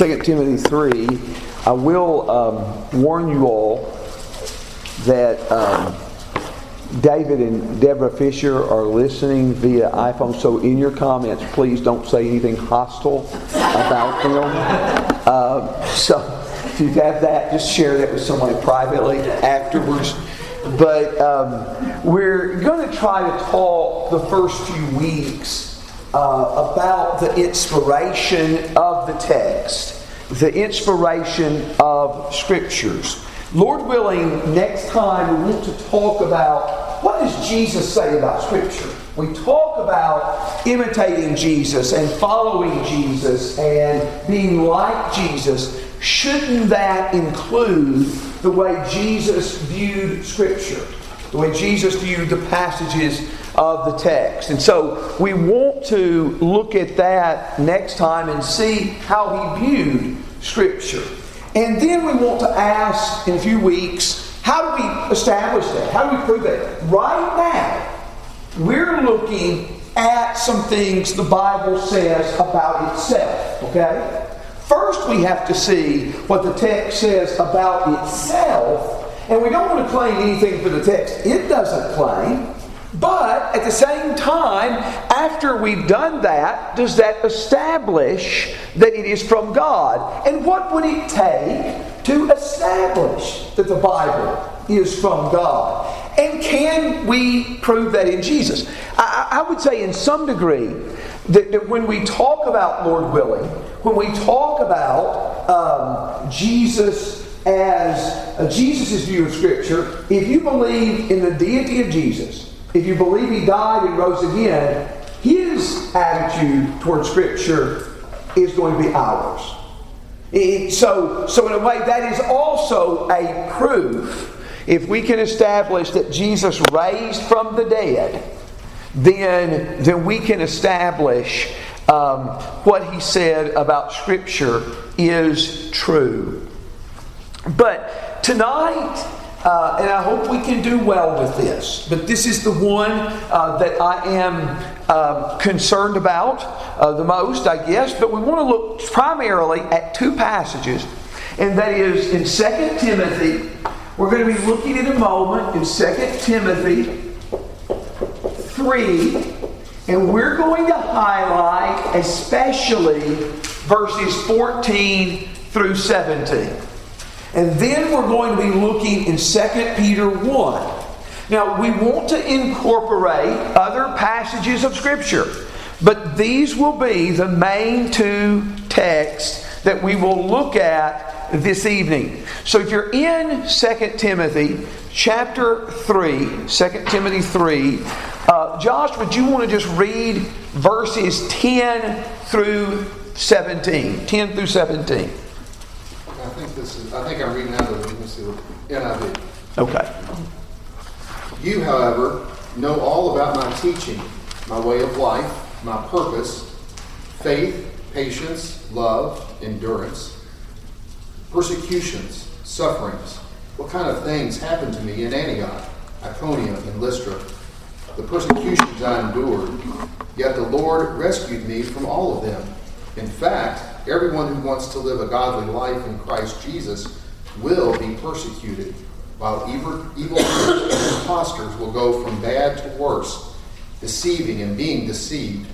2 Timothy 3, I will um, warn you all that um, David and Deborah Fisher are listening via iPhone, so in your comments, please don't say anything hostile about them. Uh, so if you have that, just share that with someone privately afterwards. But um, we're going to try to talk the first few weeks uh, about the inspiration of the text, the inspiration of scriptures. Lord willing, next time we want to talk about what does Jesus say about Scripture? We talk about imitating Jesus and following Jesus and being like Jesus. Shouldn't that include the way Jesus viewed Scripture? The way Jesus viewed the passages of the text. And so we want to look at that next time and see how he viewed Scripture. And then we want to ask in a few weeks, how do we establish that? How do we prove that? Right now, we're looking at some things the Bible says about itself, okay? First, we have to see what the text says about itself, and we don't want to claim anything for the text it doesn't claim. But at the same time, after we've done that, does that establish that it is from God? And what would it take to establish that the Bible is from God? And can we prove that in Jesus? I, I would say, in some degree, that, that, when we talk about Lord willing, when we talk about um, Jesus as uh, Jesus' view of Scripture, if you believe in the deity of Jesus, if you believe he died and rose again, his attitude toward Scripture is going to be ours. It, so, so, in a way, that is also a proof. If we can establish that Jesus raised from the dead, then, then we can establish um, what he said about Scripture is true. But tonight, uh, and I hope we can do well with this. But this is the one uh, that I am uh, concerned about uh, the most, I guess. But we want to look primarily at two passages, and that is in 2 Timothy. We're going to be looking in a moment in 2 Timothy 3, and we're going to highlight especially verses 14 through 17. And then we're going to be looking in 2 Peter 1. Now, we want to incorporate other passages of Scripture, but these will be the main two texts that we will look at this evening. So if you're in 2 Timothy chapter 3, 2 Timothy 3, uh, Josh, would you want to just read verses 10 through 17? 10 through 17 think this is, I think I'm reading out of, let me see, NIV. Okay. You, however, know all about my teaching, my way of life, my purpose, faith, patience, love, endurance, persecutions, sufferings. What kind of things happened to me in Antioch, Iconium, and Lystra? The persecutions I endured, yet the Lord rescued me from all of them. In fact, Everyone who wants to live a godly life in Christ Jesus will be persecuted, while evil, evil impostors will go from bad to worse, deceiving and being deceived.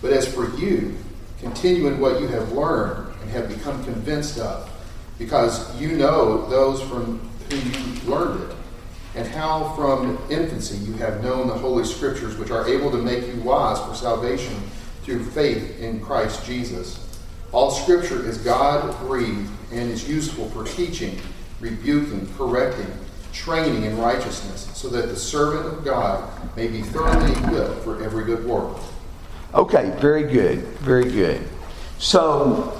But as for you, continue in what you have learned and have become convinced of, because you know those from whom you learned it, and how from infancy you have known the Holy Scriptures, which are able to make you wise for salvation through faith in Christ Jesus. All Scripture is God breathed and is useful for teaching, rebuking, correcting, training in righteousness, so that the servant of God may be thoroughly equipped for every good work. Okay, very good, very good. So,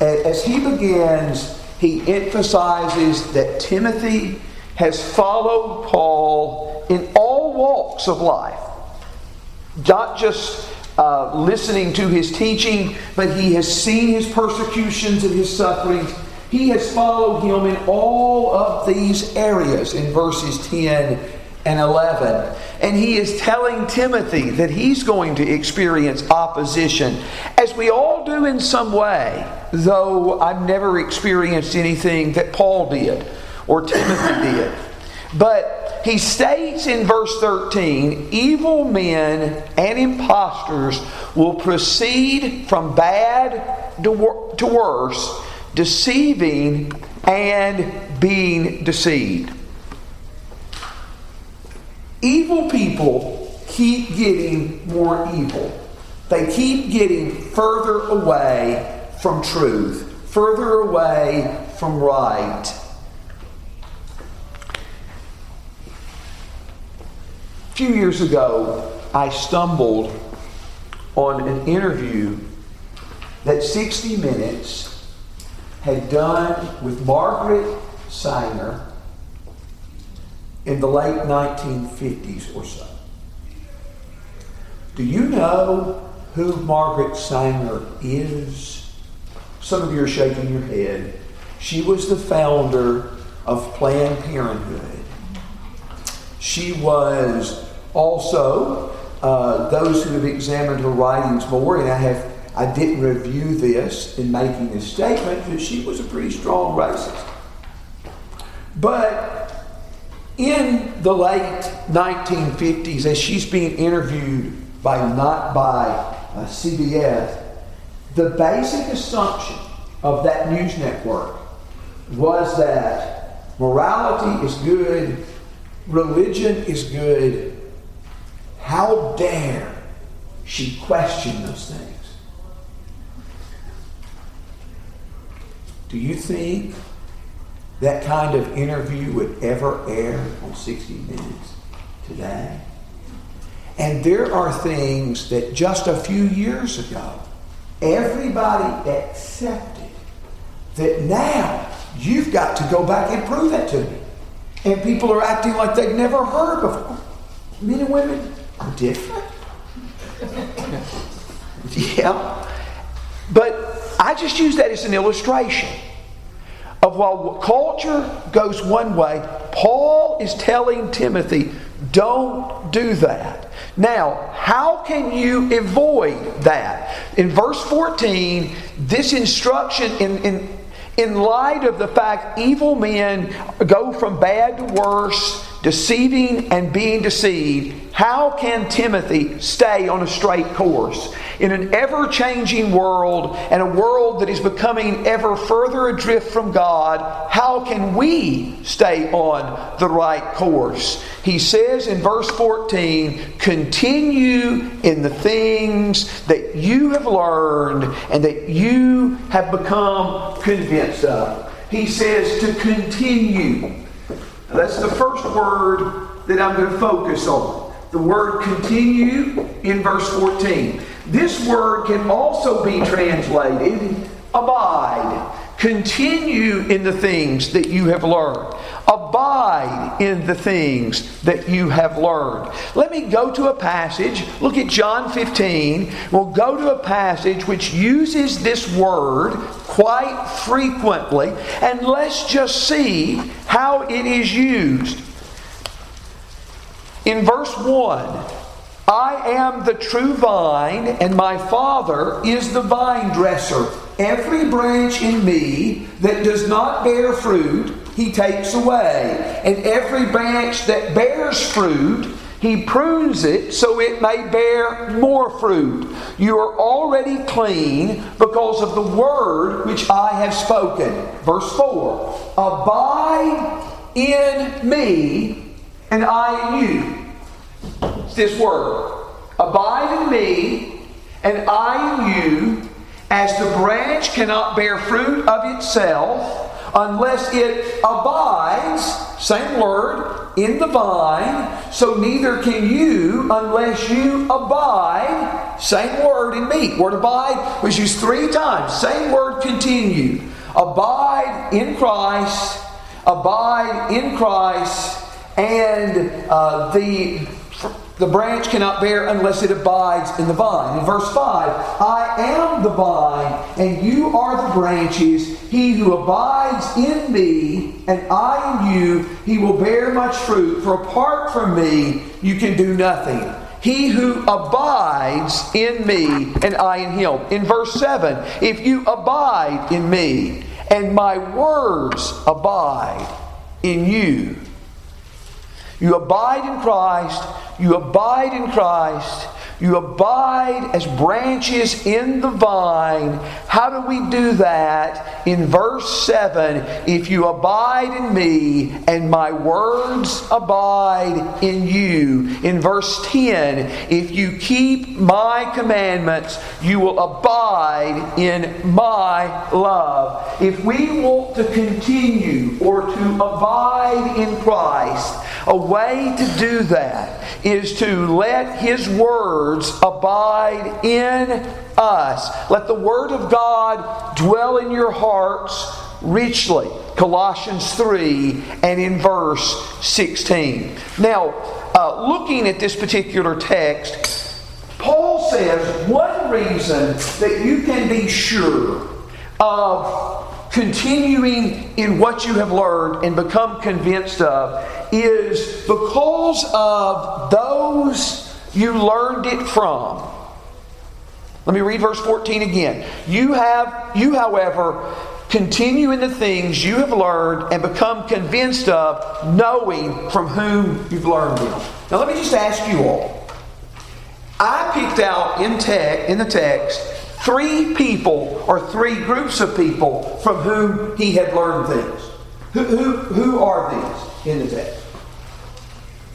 as he begins, he emphasizes that Timothy has followed Paul in all walks of life, not just uh, listening to his teaching, but he has seen his persecutions and his sufferings. He has followed him in all of these areas in verses 10 and 11. And he is telling Timothy that he's going to experience opposition, as we all do in some way, though I've never experienced anything that Paul did or Timothy did. But he states in verse 13 evil men and impostors will proceed from bad to worse, deceiving and being deceived. Evil people keep getting more evil. They keep getting further away from truth, further away from right. Few years ago, I stumbled on an interview that 60 Minutes had done with Margaret Sanger in the late 1950s or so. Do you know who Margaret Sanger is? Some of you are shaking your head. She was the founder of Planned Parenthood. She was also, uh, those who have examined her writings more, and I have I didn't review this in making this statement, but she was a pretty strong racist. But in the late 1950s, as she's being interviewed by not by uh, CBS, the basic assumption of that news network was that morality is good, religion is good. How dare she question those things? Do you think that kind of interview would ever air on 60 Minutes today. And there are things that just a few years ago, everybody accepted that now you've got to go back and prove it to me. And people are acting like they've never heard before. Men and women different. yeah. But I just use that as an illustration of while culture goes one way, Paul is telling Timothy, don't do that. Now, how can you avoid that? In verse 14, this instruction in, in, in light of the fact evil men go from bad to worse, deceiving and being deceived, how can Timothy stay on a straight course? In an ever changing world and a world that is becoming ever further adrift from God, how can we stay on the right course? He says in verse 14, continue in the things that you have learned and that you have become convinced of. He says to continue. That's the first word that I'm going to focus on. The word continue in verse 14. This word can also be translated abide. Continue in the things that you have learned. Abide in the things that you have learned. Let me go to a passage. Look at John 15. We'll go to a passage which uses this word quite frequently, and let's just see how it is used. In verse 1, I am the true vine, and my Father is the vine dresser. Every branch in me that does not bear fruit, he takes away. And every branch that bears fruit, he prunes it so it may bear more fruit. You are already clean because of the word which I have spoken. Verse 4 Abide in me, and I in you It's this word Abide in me, and I in you, as the branch cannot bear fruit of itself unless it abides, same word, in the vine, so neither can you unless you abide, same word in me. Word abide was used three times, same word continue. Abide in Christ, abide in Christ, and uh, the The branch cannot bear unless it abides in the vine. In verse 5, I am the vine, and you are the branches. He who abides in me, and I in you, he will bear much fruit. For apart from me, you can do nothing. He who abides in me, and I in him. In verse 7, if you abide in me, and my words abide in you, you abide in Christ, you abide in Christ, you abide as branches in the vine. How do we do that? In verse 7 If you abide in me and my words abide in you. In verse 10 If you keep my commandments, you will abide in my love. If we want to continue or to abide in Christ, a way to do that is to let His words abide in us. Let the Word of God dwell in your hearts richly. Colossians 3 and in verse 16. Now, uh, looking at this particular text, Paul says one reason that you can be sure of continuing in what you have learned and become convinced of is because of those you learned it from. Let me read verse 14 again. You have you however continue in the things you have learned and become convinced of knowing from whom you've learned them. Now let me just ask you all. I picked out in tech in the text three people or three groups of people from whom he had learned things. Who, who, who are these in the text?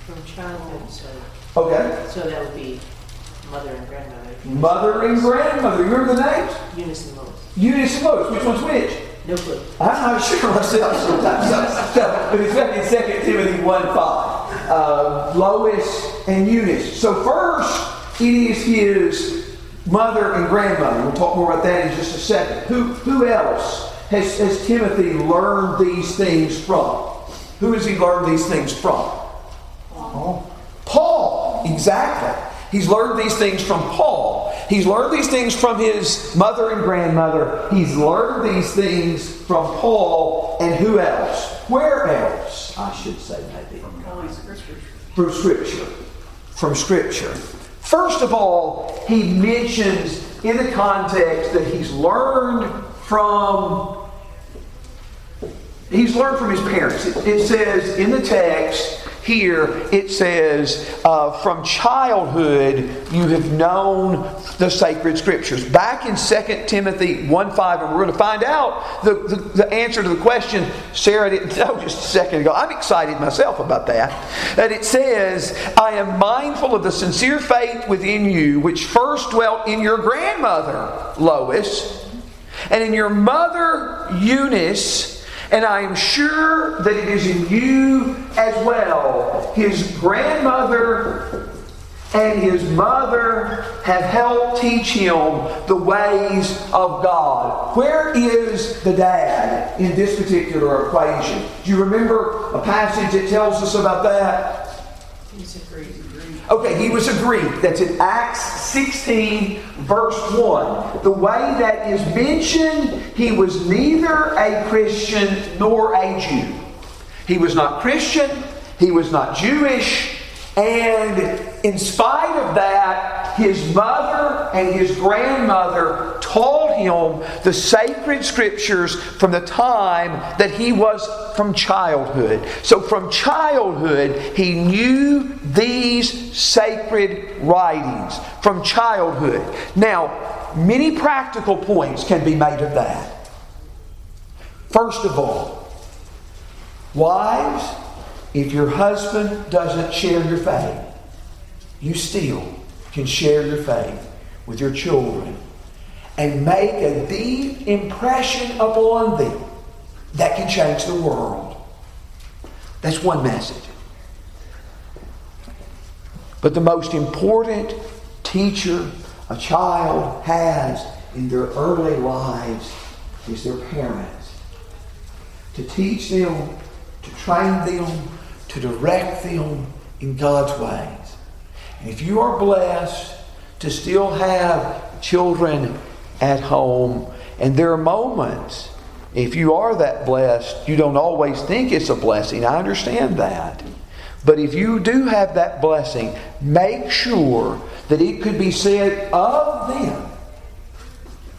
From childhood, so, Okay. so that would be mother and grandmother. Mother and grandmother. You remember the names? Eunice and Lois. Eunice and Lois. Which one's which? No clue. I'm not sure myself sometimes. So, so, but it's back in 2 Timothy 1 5. Uh, Lois and Eunice. So, first, it is his mother and grandmother. We'll talk more about that in just a second. Who, who else has, has Timothy learned these things from? Who has he learned these things from? Paul. Paul, exactly. He's learned these things from Paul. He's learned these things from his mother and grandmother. He's learned these things from Paul and who else? Where else? I should say maybe. From Scripture. From Scripture. First of all, he mentions in the context that he's learned from he's learned from his parents. It, it says in the text here, it says, uh, from childhood you have known the sacred scriptures. Back in 2 Timothy 1 5, and we're going to find out the, the, the, answer to the question Sarah didn't know just a second ago. I'm excited myself about that. That it says, I am mindful of the sincere faith within you, which first dwelt in your grandmother, Lois, and in your mother, Eunice and I am sure that it is in you as well. His grandmother and his mother have helped teach him the ways of God. Where is the dad in this particular equation? Do you remember a passage that tells us about that? He's a Greek. Okay, he was a Greek. That's in Acts 16, verse 1. The way that is mentioned, he was neither a Christian nor a Jew. He was not Christian, he was not Jewish, and in spite of that, his mother and his grandmother taught him the sacred scriptures from the time that he was from childhood. So, from childhood, he knew these sacred writings. From childhood. Now, many practical points can be made of that. First of all, wives, if your husband doesn't share your faith, you still can share your faith with your children and make a deep impression upon them that can change the world. That's one message. But the most important teacher a child has in their early lives is their parents. To teach them, to train them, to direct them in God's ways. And if you are blessed to still have children at home, and there are moments, if you are that blessed, you don't always think it's a blessing. I understand that. But if you do have that blessing, make sure that it could be said of them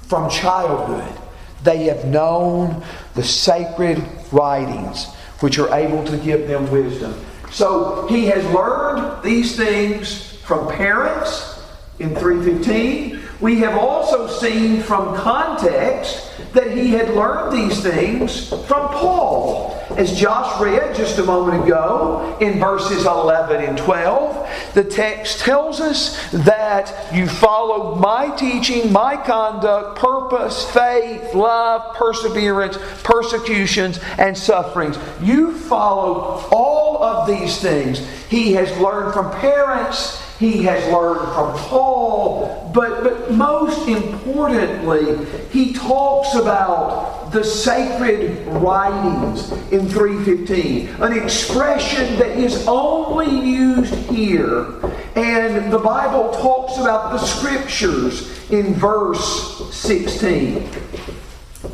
from childhood they have known the sacred writings which are able to give them wisdom. So he has learned these things from parents in 315. We have also seen from context that he had learned these things from Paul. As Josh read just a moment ago in verses 11 and 12, the text tells us that you followed my teaching, my conduct, purpose, faith, love, perseverance, persecutions, and sufferings. You followed all of these things. He has learned from parents he has learned from Paul, but, but most importantly, he talks about the sacred writings in 315, an expression that is only used here. And the Bible talks about the scriptures in verse 16.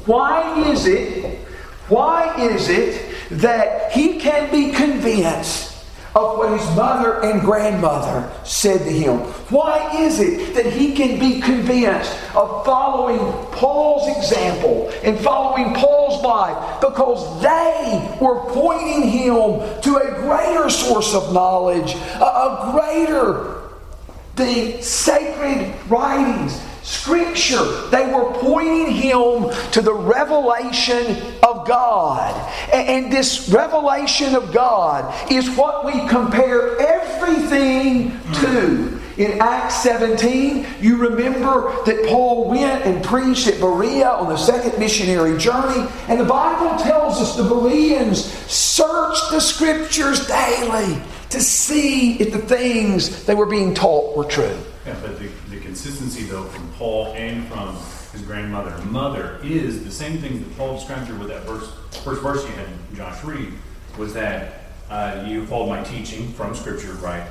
Why is it, why is it that he can be convinced of what his mother and grandmother said to him. Why is it that he can be convinced of following Paul's example and following Paul's life? Because they were pointing him to a greater source of knowledge, a, greater the sacred writings Scripture. They were pointing him to the revelation of God. And this revelation of God is what we compare everything to. In Acts 17, you remember that Paul went and preached at Berea on the second missionary journey, and the Bible tells us the Bereans searched the Scriptures daily to see if the things they were being taught were true. Yeah, but the, the consistency, though, Paul and from his grandmother and mother is the same things that Paul described here with that verse, first verse you had, in Josh read, was that uh, you followed my teaching from Scripture, right?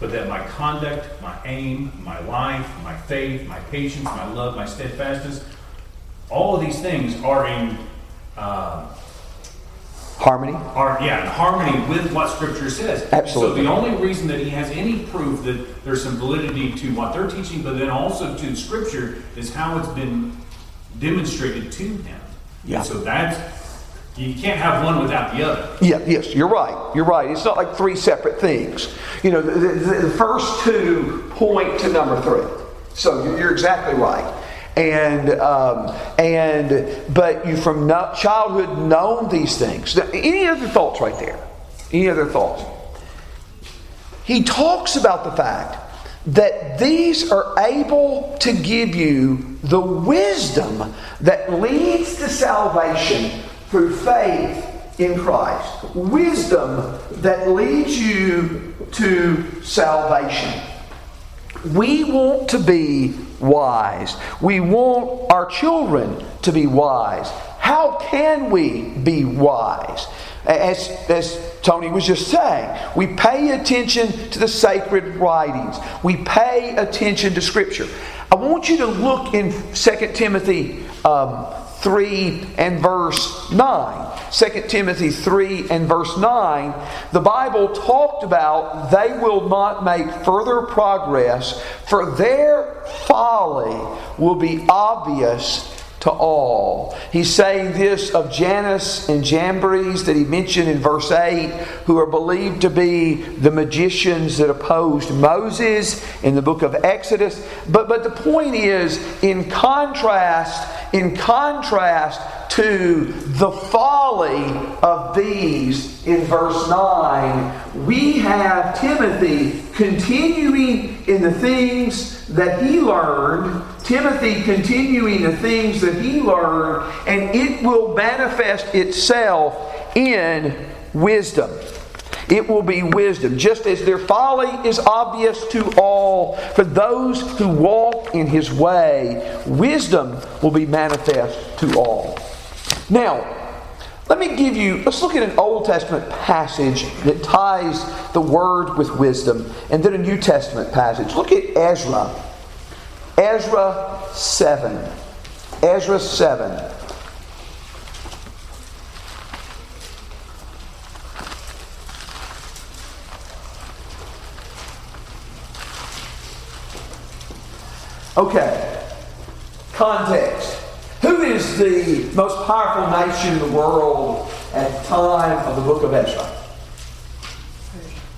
But that my conduct, my aim, my life, my faith, my patience, my love, my steadfastness, all of these things are in uh, Harmony? Yeah, harmony with what Scripture says. Absolutely. So the only reason that he has any proof that there's some validity to what they're teaching, but then also to Scripture, is how it's been demonstrated to him. Yeah. And so that's you can't have one without the other. Yeah, yes, you're right. You're right. It's not like three separate things. You know, the, the, the first two point to number three. So you're exactly right and um, and but you from no, childhood known these things. Any other thoughts right there? Any other thoughts? He talks about the fact that these are able to give you the wisdom that leads to salvation through faith in Christ. Wisdom that leads you to salvation. We want to be wise. We want our children to be wise. How can we be wise? As, as Tony was just saying, we pay attention to the sacred writings, we pay attention to Scripture. I want you to look in 2 Timothy um, 3 and verse 9. 2 Timothy 3 and verse 9, the Bible talked about they will not make further progress, for their folly will be obvious to all. He's saying this of Jannes and Jambres that he mentioned in verse 8, who are believed to be the magicians that opposed Moses in the book of Exodus. But, but the point is, in contrast, in contrast to the folly of these in verse 9, we have Timothy continuing in the things that he learned, Timothy continuing the things that he learned, and it will manifest itself in wisdom. It will be wisdom, just as their folly is obvious to all. For those who walk in his way, wisdom will be manifest to all. Now, Let me give you, let's look at an Old Testament passage that ties the word with wisdom, and then a New Testament passage. Look at Ezra. Ezra 7. Ezra 7. Okay. Context. Who is the most powerful nation in the world at the time of the book of Ezra?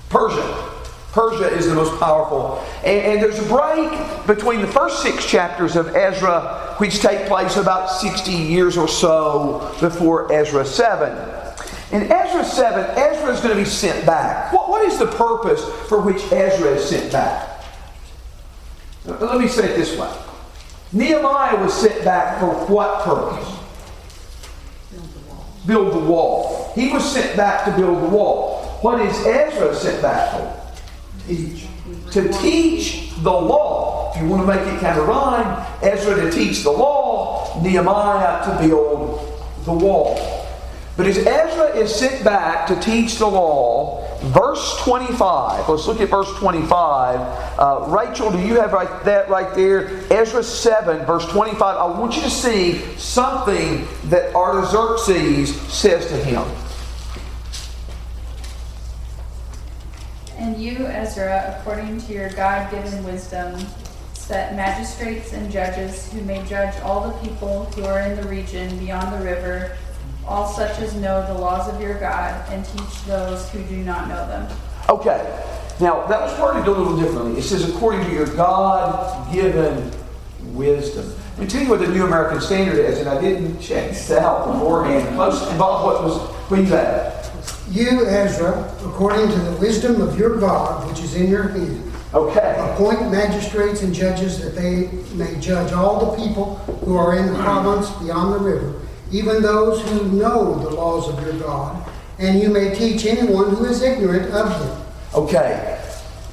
Persia. Persia is the most powerful. And, and, there's a break between the first six chapters of Ezra, which take place about 60 years or so before Ezra 7. In Ezra 7, Ezra is going to be sent back. What, what is the purpose for which Ezra is sent back? Let me say it this way Nehemiah was sent back for what purpose? Build the wall. He was sent back to build the wall. What is Ezra sent back for? Teach. To teach the law. If you want to make it kind of rhyme, Ezra to teach the law, Nehemiah to build the wall. But as Ezra is sent back to teach the law, verse 25, let's look at verse 25. Uh, Rachel, do you have right, that right there? Ezra 7, verse 25. I want you to see something that Artaxerxes says to him. And you, Ezra, according to your God given wisdom, set magistrates and judges who may judge all the people who are in the region beyond the river all such as know the laws of your God, and teach those who do not know them. Okay. Now, that was worded a little differently. It says, according to your God given wisdom. Let me tell you what the New American Standard is, and I didn't check this out beforehand. Most involved what was, what you had. You, Ezra, according to the wisdom of your God, which is in your hand, Okay. Appoint magistrates and judges that they may judge all the people who are in the province beyond the river, even those who know the laws of your God, and you may teach anyone who is ignorant of them. Okay.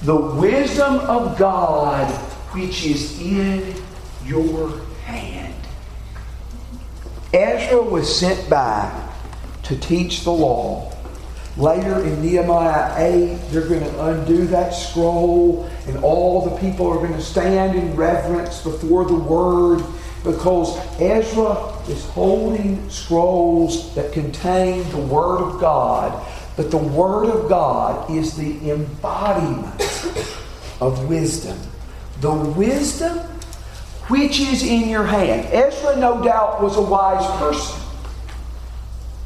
The wisdom of God which is in your hand. Ezra was sent by to teach the law. Later in Nehemiah 8, they're going to undo that scroll, and all the people are going to stand in reverence before the word because Ezra is holding scrolls that contain the Word of God, but the Word of God is the embodiment of wisdom. The wisdom which is in your hand. Ezra, no doubt, was a wise person,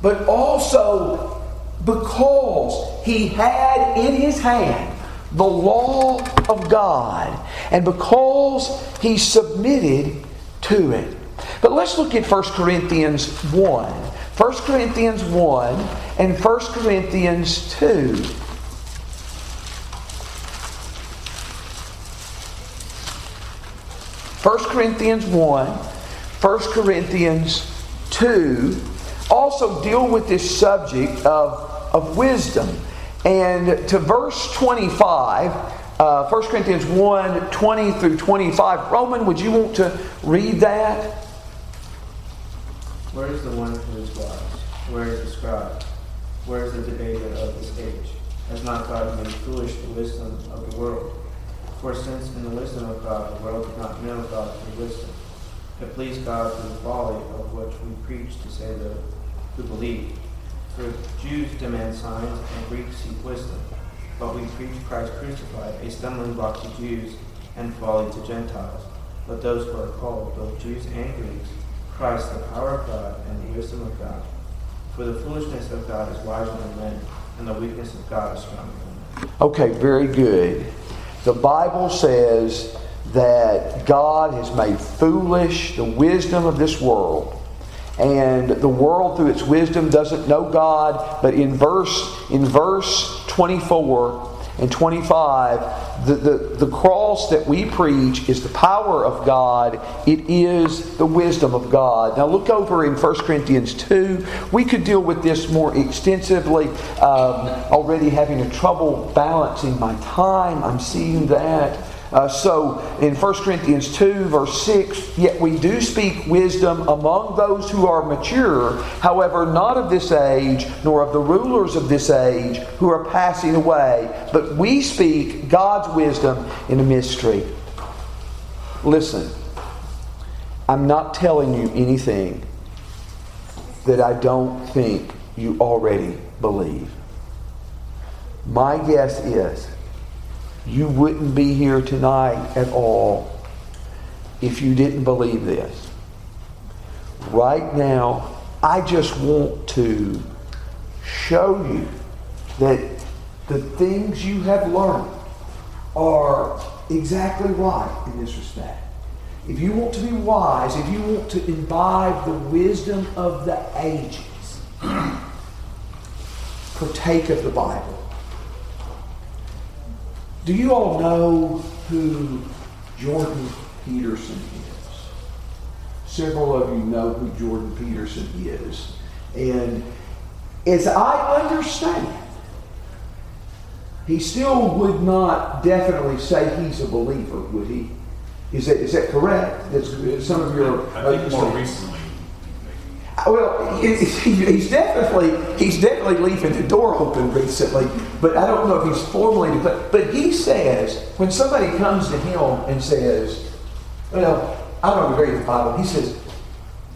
but also because he had in his hand the law of God, and because he submitted to it. But let's look at 1 Corinthians 1. 1 Corinthians 1 and 1 Corinthians 2. First Corinthians 1, 1 Corinthians 2 also deal with this subject of, of wisdom. And to verse 25, uh, 1 Corinthians 1 20 through 25. Roman, would you want to read that? Where is the one who is wise? Where is the scribe? Where is the debater of this age? Has not God made foolish the wisdom of the world? For since in the wisdom of God the world did not know God through wisdom, it pleased God through the folly of which we preach to save those who believe. For Jews demand signs and Greeks seek wisdom. But we preach Christ crucified, a stumbling block to Jews and folly to Gentiles. But those who are called, both Jews and Greeks, Christ the power of God and the wisdom of God. For the foolishness of God is wiser than men, and the weakness of God is stronger than men. Okay, very good. The Bible says that God has made foolish the wisdom of this world. And the world through its wisdom doesn't know God, but in verse in verse 24 and 25, the, the, the cross that we preach is the power of God. It is the wisdom of God. Now look over in 1 Corinthians 2. We could deal with this more extensively. Um, already having a trouble balancing my time. I'm seeing that. Uh, so in 1 Corinthians 2, verse 6, yet we do speak wisdom among those who are mature, however, not of this age, nor of the rulers of this age who are passing away, but we speak God's wisdom in a mystery. Listen, I'm not telling you anything that I don't think you already believe. My guess is you wouldn't be here tonight at all if you didn't believe this. Right now, I just want to show you that the things you have learned are exactly right in this respect. If you want to be wise, if you want to imbibe the wisdom of the ages, partake of the Bible. Do you all know who Jordan Peterson is? Several of you know who Jordan Peterson is. And as I understand, he still would not definitely say he's a believer, would he? Is that, is that correct? That's, some of your. I think more recently. Well, he's definitely he's definitely leaving the door open recently, but I don't know if he's formally. But but he says when somebody comes to him and says, "Well, I don't agree with the Bible," he says,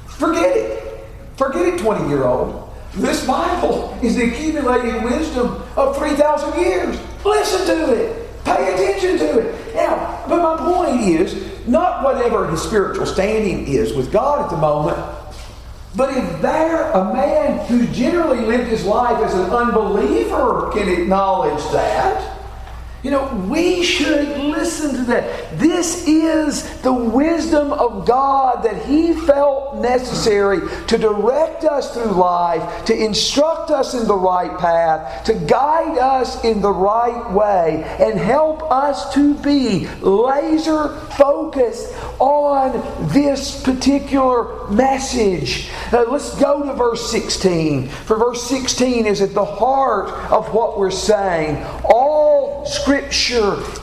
"Forget it, forget it, twenty year old. This Bible is the accumulated wisdom of three thousand years. Listen to it, pay attention to it." Now, but my point is not whatever his spiritual standing is with God at the moment but if there, a man who generally lived his life as an unbeliever can acknowledge that, you know, we should listen to that. This is the wisdom of God that He felt necessary to direct us through life, to instruct us in the right path, to guide us in the right way, and help us to be laser focused on this particular message. Now, let's go to verse 16. For verse 16 is at the heart of what we're saying. All Scripture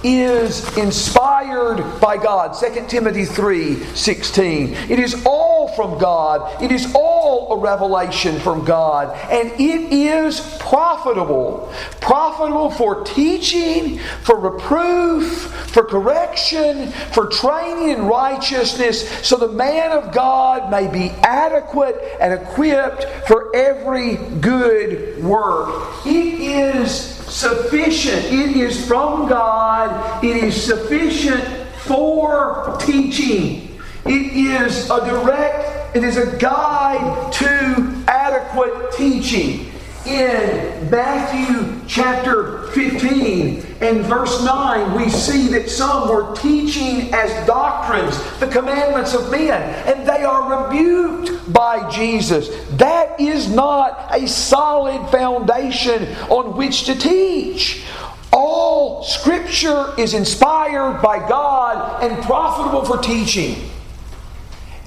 is inspired by God. 2 Timothy 3 16. It is all from God, it is all a revelation from God, and it is profitable. Profitable for teaching, for reproof, for correction, for training in righteousness, so the man of God may be adequate and equipped for every good work. It is sufficient. It is from God. It is sufficient for teaching. It is a direct, it is a guide to adequate teaching. In Matthew chapter 15 and verse 9, we see that some were teaching as doctrines the commandments of men, and they are rebuked by Jesus. That is not a solid foundation on which to teach. All Scripture is inspired by God and profitable for teaching.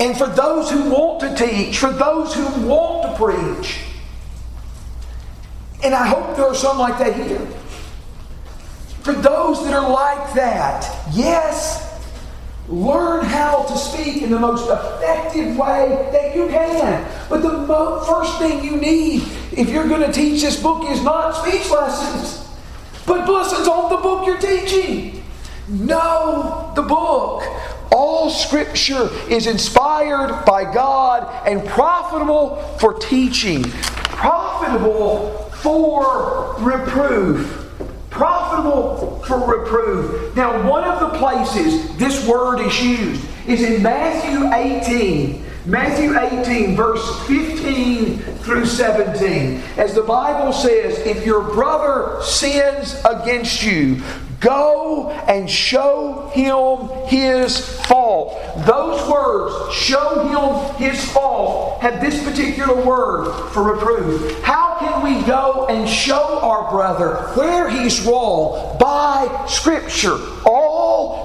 And for those who want to teach, for those who want to preach. And I hope there are some like that here. For those that are like that, yes, learn how to speak in the most effective way that you can. But the mo- first thing you need, if you're going to teach this book, is not speech lessons, but lessons on the book you're teaching. Know the book. All scripture is inspired by God and profitable for teaching, profitable for reproof. Profitable for reproof. Now, one of the places this word is used is in Matthew 18. Matthew 18, verse 15 through 17. As the Bible says, if your brother sins against you, Go and show him his fault. Those words, show him his fault, have this particular word for reproof. How can we go and show our brother where he's wrong? By Scripture.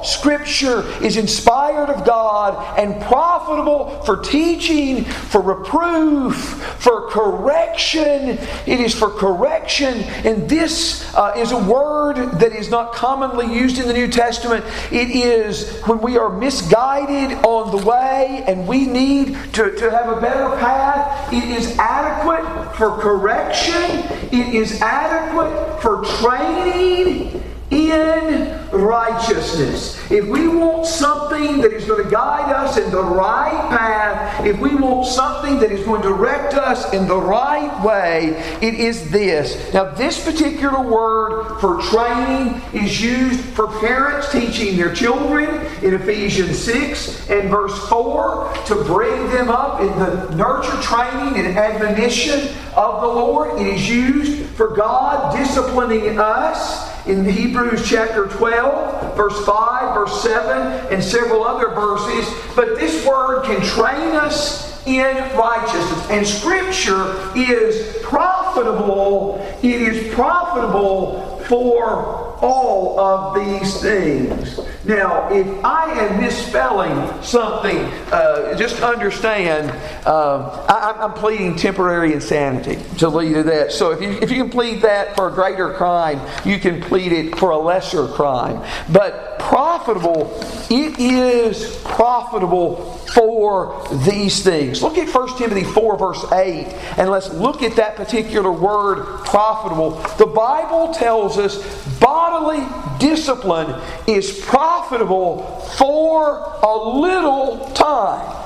Scripture is inspired of God and profitable for teaching, for reproof, for correction. It is for correction. And this uh, is a word that is not commonly used in the New Testament. It is when we are misguided on the way and we need to, to have a better path. It is adequate for correction, it is adequate for training in righteousness. If we want something that is going to guide us in the right path, if we want something that is going to direct us in the right way, it is this. Now, this particular word for training is used for parents teaching their children in Ephesians 6 and verse 4 to bring them up in the nurture, training, and admonition of the Lord. It is used for God disciplining us in Hebrews chapter 12, verse 5, verse 7, and several other verses. But this word can train us in righteousness. And Scripture is profitable. It is profitable for all of these things. Now, if I am misspelling something, uh, just understand uh, I, am pleading temporary insanity to lead to that. So if you, if you can plead that for a greater crime, you can plead it for a lesser crime. But profitable, it is profitable for these things. Look at 1 Timothy 4, verse 8, and let's look at that particular word, profitable. The Bible tells us bodily discipline is profitable for a little time.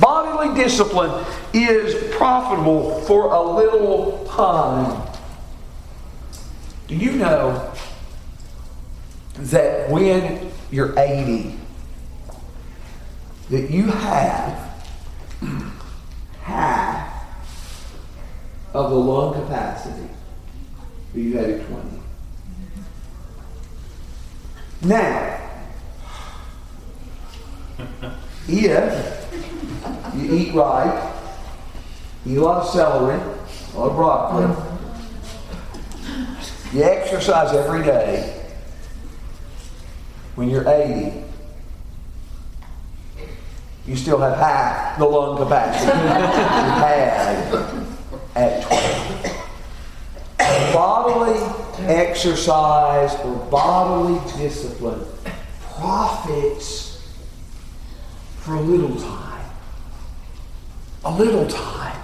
Bodily discipline is profitable for a little time. Do you know that when you're 80, that you have half of the lung capacity that you had at 20? Now, if you eat right, eat a lot of celery, a lot of broccoli, you exercise every day, when you're 80, you still have half the lung capacity you had at 20. Bodily exercise or bodily discipline profits for a little time. A little time.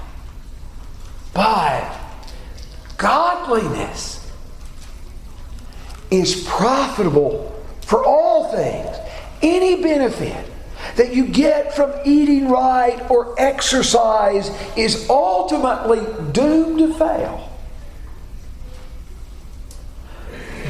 But godliness is profitable for all things. Any benefit that you get from eating right or exercise is ultimately doomed to fail.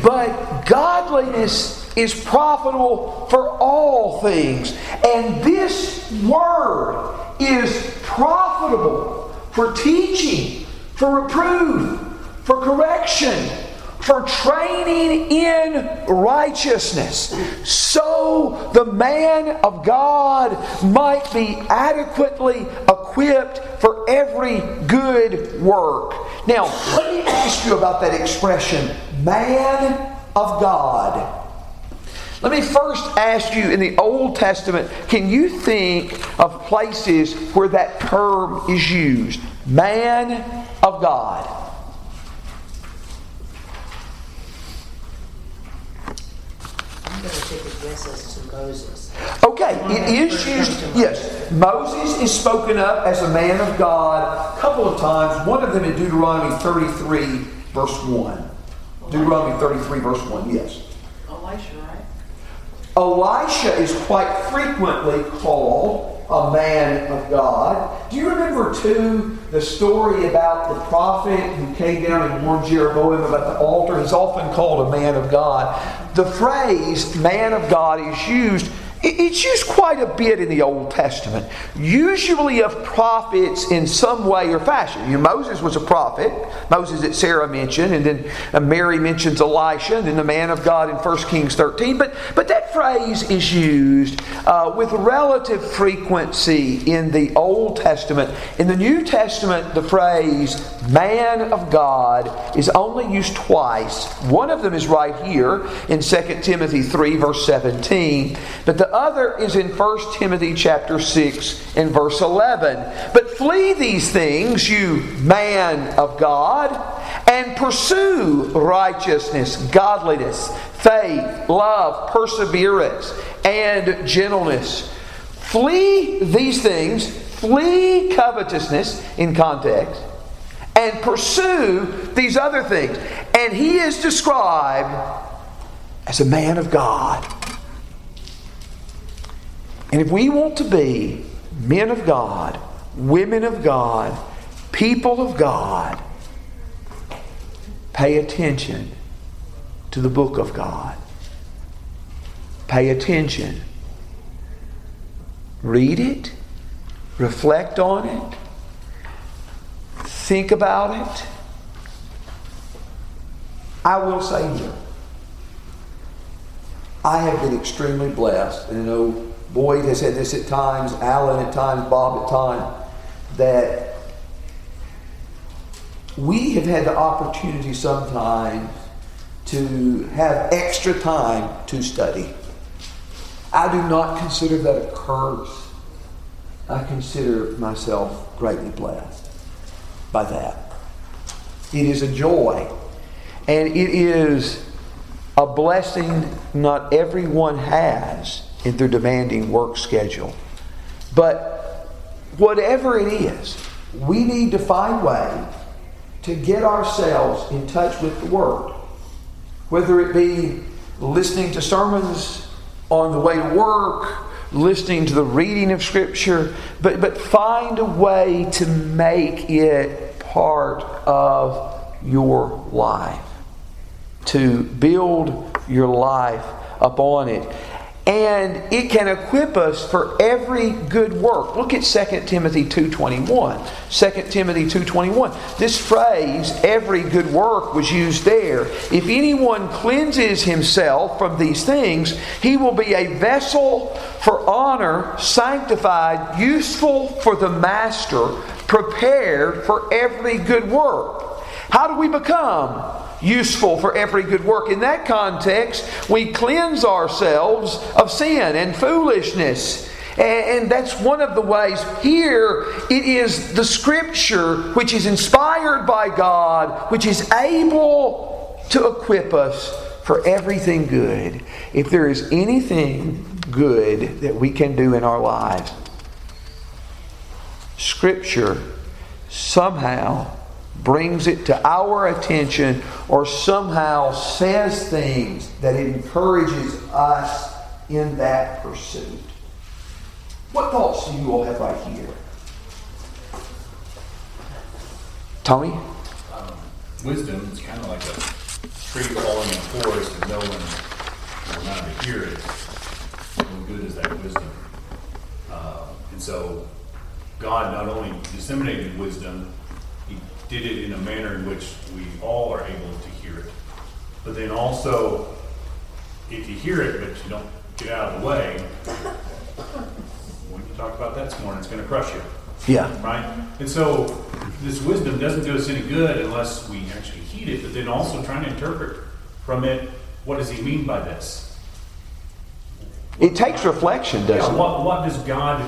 But godliness is profitable for all things. And this word is profitable for teaching, for reproof, for correction, for training in righteousness, so the man of God might be adequately equipped for every good work. Now, let me ask you about that expression, man of God. Let me first ask you in the Old Testament, can you think of places where that term is used? Man of God. Going to take a guess as to Moses. Okay, it is used, yes. Moses is spoken of as a man of God a couple of times. One of them in Deuteronomy 33, verse 1. Deuteronomy 33, verse 1, yes. Elisha, right? Elisha is quite frequently called a man of God. Do you remember, too, the story about the prophet who came down and warned Jeroboam about the altar? He's often called a man of God. The phrase man of God is used It's used quite a bit in the Old Testament, usually of prophets in some way or fashion. You know, Moses was a prophet, Moses that Sarah mentioned, and then uh, Mary mentions Elisha, and then the man of God in 1 Kings 13. But, but that phrase is used uh, with relative frequency in the Old Testament. In the New Testament, the phrase man of God is only used twice. One of them is right here in 2 Timothy 3, verse 17. But the other is in 1 Timothy chapter 6 and verse 11. But flee these things, you man of God, and pursue righteousness, godliness, faith, love, perseverance, and gentleness. Flee these things, flee covetousness in context, and pursue these other things. And he is described as a man of God. And if we want to be men of God, women of God, people of God, pay attention to the book of God. Pay attention. Read it, reflect on it, think about it. I will say here, I have been extremely blessed, and I know Boyd has had this at times, Alan at times, Bob at times, that we have had the opportunity sometimes to have extra time to study. I do not consider that a curse. I consider myself greatly blessed by that. It is a joy, and it is a blessing not everyone has in their demanding work schedule. But whatever it is, we need to find ways to get ourselves in touch with the Word. Whether it be listening to sermons on the way to work, listening to the reading of Scripture, but, but find a way to make it part of your life, to build your life upon it and it can equip us for every good work. Look at 2 Timothy 2:21. 2 Timothy 2:21. This phrase every good work was used there. If anyone cleanses himself from these things, he will be a vessel for honor, sanctified, useful for the master, prepared for every good work. How do we become useful for every good work. In that context, we cleanse ourselves of sin and foolishness. And that's one of the ways here it is the scripture which is inspired by God, which is able to equip us for everything good. If there is anything good that we can do in our lives, scripture somehow brings it to our attention or somehow says things that encourages us in that pursuit. What thoughts do you all have right here? Tony? Um, wisdom is kind of like a tree falling in a forest and no one not to hear it. What good is that wisdom? Uh, and so God not only disseminated wisdom, did it in a manner in which we all are able to hear it. But then also, if you hear it but you don't get out of the way, when you talk about that this morning, it's going to crush you. Yeah. Right? And so, this wisdom doesn't do us any good unless we actually heed it, but then also trying to interpret from it what does he mean by this? It takes reflection, doesn't yeah, it? what, what does God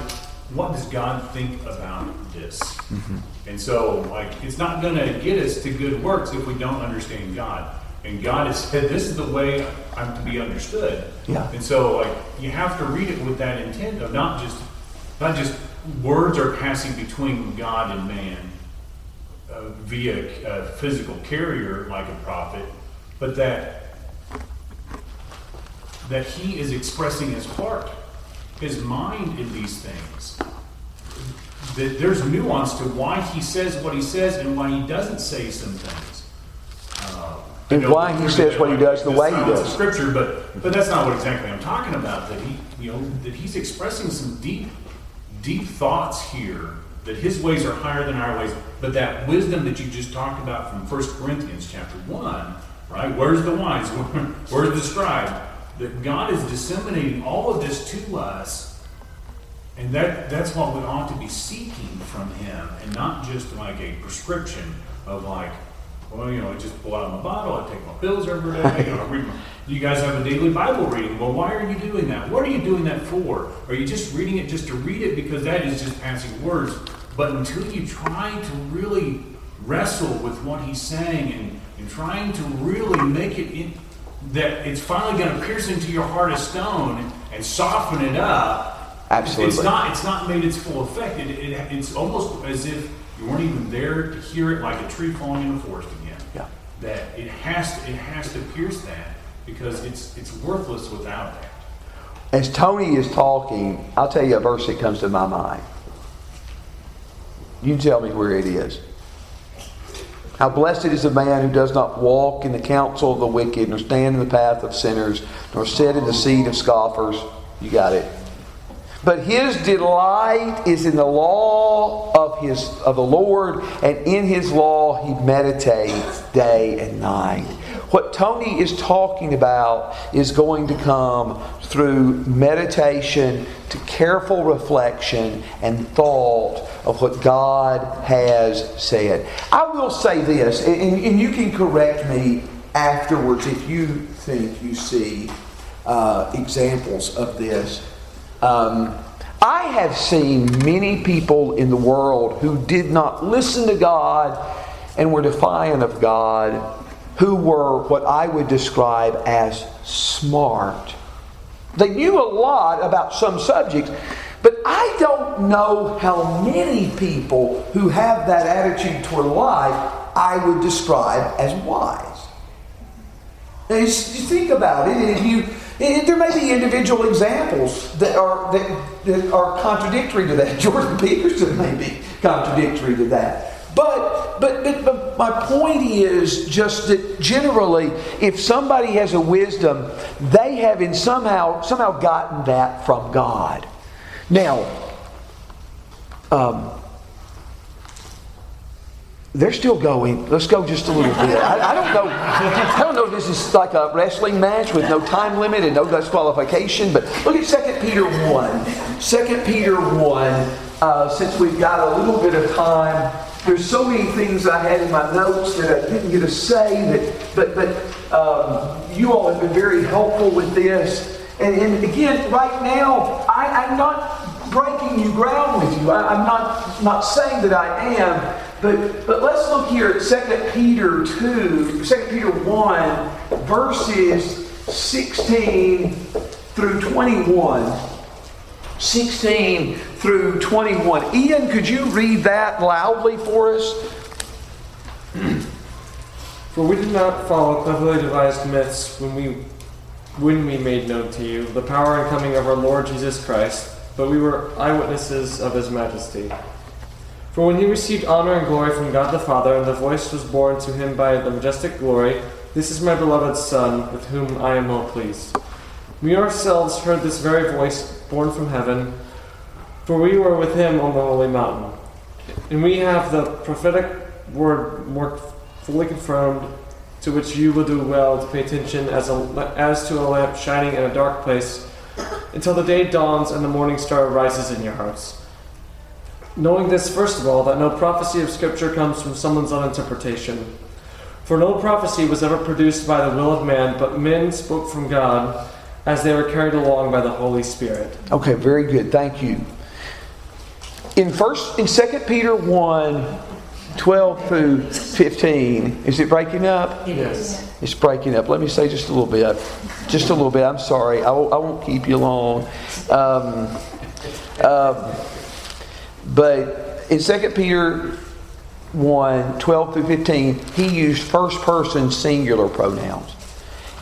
what does God think about this? Mm-hmm. And so, like, it's not going to get us to good works if we don't understand God. And God has said, "This is the way I'm to be understood." Yeah. And so, like, you have to read it with that intent of not just, not just words are passing between God and man uh, via a physical carrier like a prophet, but that that He is expressing His heart his mind in these things. That there's nuance to why he says what he says and why he doesn't say some things. Uh, And why he says what he does the way he does. Scripture, but but that's not what exactly I'm talking about. That he, you know, that he's expressing some deep, deep thoughts here. That his ways are higher than our ways, but that wisdom that you just talked about from 1 Corinthians chapter one, right? Where's the wise? Where's the scribe? That God is disseminating all of this to us, and that that's what we ought to be seeking from Him, and not just like a prescription of like, well, you know, I just pull out my bottle, I take my pills every day, you know, I read my, you guys have a daily Bible reading. Well, why are you doing that? What are you doing that for? Are you just reading it just to read it because that is just passing words? But until you try to really wrestle with what he's saying and, and trying to really make it in, that it's finally going to pierce into your heart of stone and soften it up. Absolutely. It's not. It's not made its full effect. It, it, it's almost as if you weren't even there to hear it, like a tree falling in the forest again. Yeah. That it has to. It has to pierce that because it's it's worthless without that. As Tony is talking, I'll tell you a verse that comes to my mind. You tell me where it is. How blessed is the man who does not walk in the counsel of the wicked, nor stand in the path of sinners, nor sit in the seat of scoffers. You got it. But his delight is in the law of his of the Lord, and in his law he meditates day and night. What Tony is talking about is going to come through meditation to careful reflection and thought of what God has said. I will say this, and, and you can correct me afterwards if you think you see uh, examples of this. Um, I have seen many people in the world who did not listen to God and were defiant of God, who were what I would describe as smart. They knew a lot about some subjects, but I don't know how many people who have that attitude toward life I would describe as wise. Now, you think about it, and you, and there may be individual examples that are that, that are contradictory to that. Jordan Peterson may be contradictory to that. But, but, but, but my point is just that generally, if somebody has a wisdom, they have in somehow somehow gotten that from God. Now, um, they're still going. Let's go just a little bit. I, I, don't know. I don't know if this is like a wrestling match with no time limit and no disqualification. But look at 2 Peter one. 2 Peter one. Uh, since we've got a little bit of time, there's so many things I had in my notes that I didn't get to say. That, but but um, you all have been very helpful with this. And, and again, right now, I, I'm not breaking new ground with you. I, am not not saying that I am. But, but let's look here at 2 Peter 2, 2 Peter 1, verses 16 through 21. 16 through 21. Ian, could you read that loudly for us? For we did not follow cleverly devised myths when we when we made known to you the power and coming of our Lord Jesus Christ, but we were eyewitnesses of his majesty. For when he received honor and glory from God the Father, and the voice was borne to him by the majestic glory, This is my beloved Son, with whom I am well pleased. We ourselves heard this very voice born from heaven, for we were with him on the holy mountain. And we have the prophetic word more fully confirmed, to which you will do well to pay attention as, a, as to a lamp shining in a dark place, until the day dawns and the morning star rises in your hearts. Knowing this, first of all, that no prophecy of Scripture comes from someone's own interpretation. For no prophecy was ever produced by the will of man, but men spoke from God as they were carried along by the Holy Spirit. Okay, very good. Thank you. In first in 2 Peter 1, 12 through 15, is it breaking up? Yes. It's breaking up. Let me say just a little bit. Just a little bit. I'm sorry. I won't, I won't keep you long. Um, um, but in 2 Peter 1 12 through 15, he used first person singular pronouns.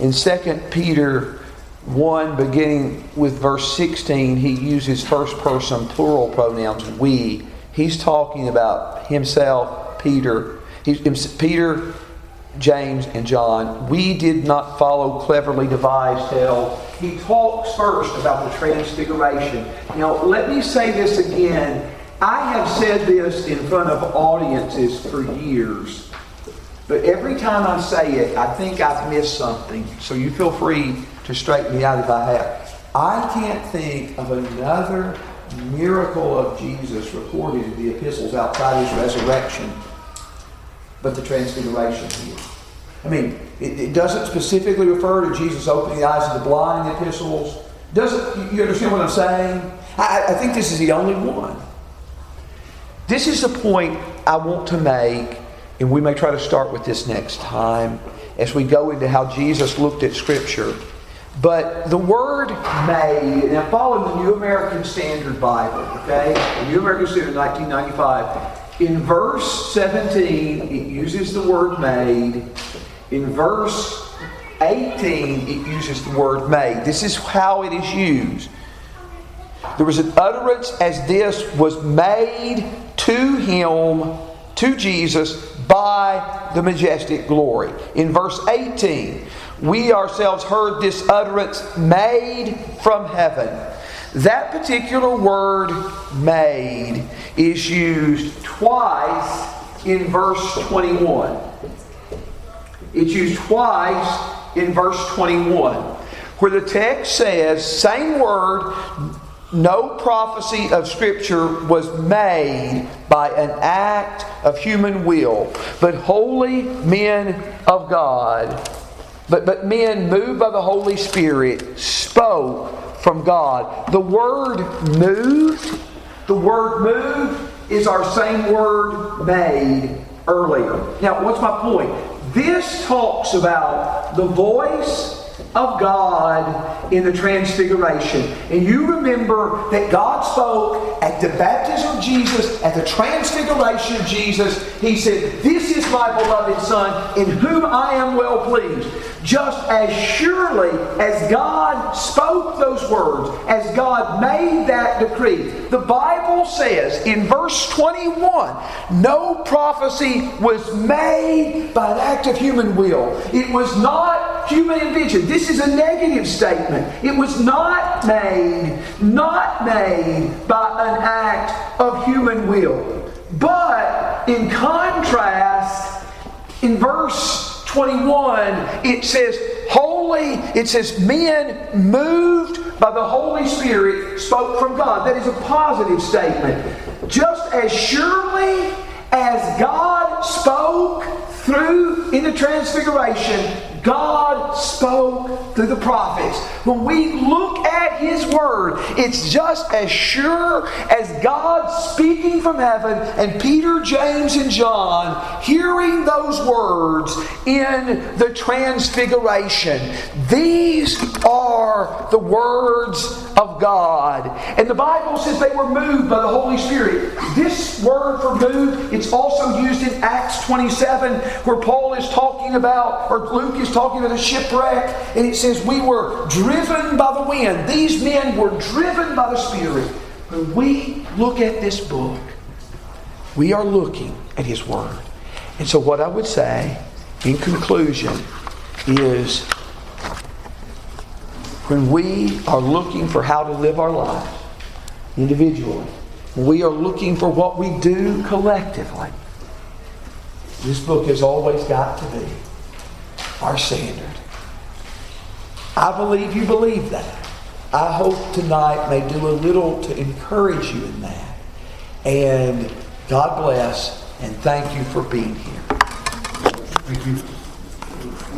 In 2 Peter 1, beginning with verse 16, he uses first person plural pronouns, we. He's talking about himself, Peter. Peter James, and John. We did not follow cleverly devised tale. He talks first about the transfiguration. Now, let me say this again. I have said this in front of audiences for years, but every time I say it, I think I've missed something. So you feel free to straighten me out if I have. I can't think of another miracle of Jesus recorded in the epistles outside his resurrection but the transfiguration here. I mean, it, it, doesn't specifically refer to Jesus opening the eyes of the blind in the epistles. Doesn't you understand what I'm saying? I, I think this is the only one. This is the point I want to make, and we may try to start with this next time as we go into how Jesus looked at Scripture. But the word made, and I follow the New American Standard Bible, okay? The New American Standard 1995. In verse 17, it uses the word made. In verse 18, it uses the word made. This is how it is used. There was an utterance as this was made to him, to Jesus, by the majestic glory. In verse 18, we ourselves heard this utterance made from heaven. That particular word made is used twice in verse 21. It's used twice in verse 21, where the text says, same word, no prophecy of Scripture was made by an act of human will, but holy men of God, but, but men moved by the Holy Spirit spoke from God. The word moved, the word moved is our same word made earlier. Now, what's my point? This talks about the voice of God in the transfiguration. And you remember that God spoke at the baptism of Jesus, at the transfiguration of Jesus. He said, This is my beloved Son, in whom I am well pleased. Just as surely as God spoke those words, as God made that decree, the Bible says in verse 21 no prophecy was made by an act of human will. It was not human invention. This is a negative statement. It was not made, not made by an act of human will. But in contrast, in verse 21, it says, Holy, it says, men moved by the Holy Spirit spoke from God. That is a positive statement. Just as surely as God spoke through in the transfiguration, God spoke through the prophets. When we look at His Word, it's just as sure as God speaking from heaven and Peter, James, and John hearing those words in the transfiguration. These are the words of God. And the Bible says they were moved by the Holy Spirit. This word for moved, it's also used in Acts 27, where Paul is talking about, or Luke is talking about a shipwreck, and it says, We were driven by the wind. These men were driven by the Spirit. When we look at this book, we are looking at His Word. And so, what I would say in conclusion is when we are looking for how to live our lives individually, we are looking for what we do collectively, this book has always got to be our standard. I believe you believe that. I hope tonight may do a little to encourage you in that. And God bless and thank you for being here. Thank you.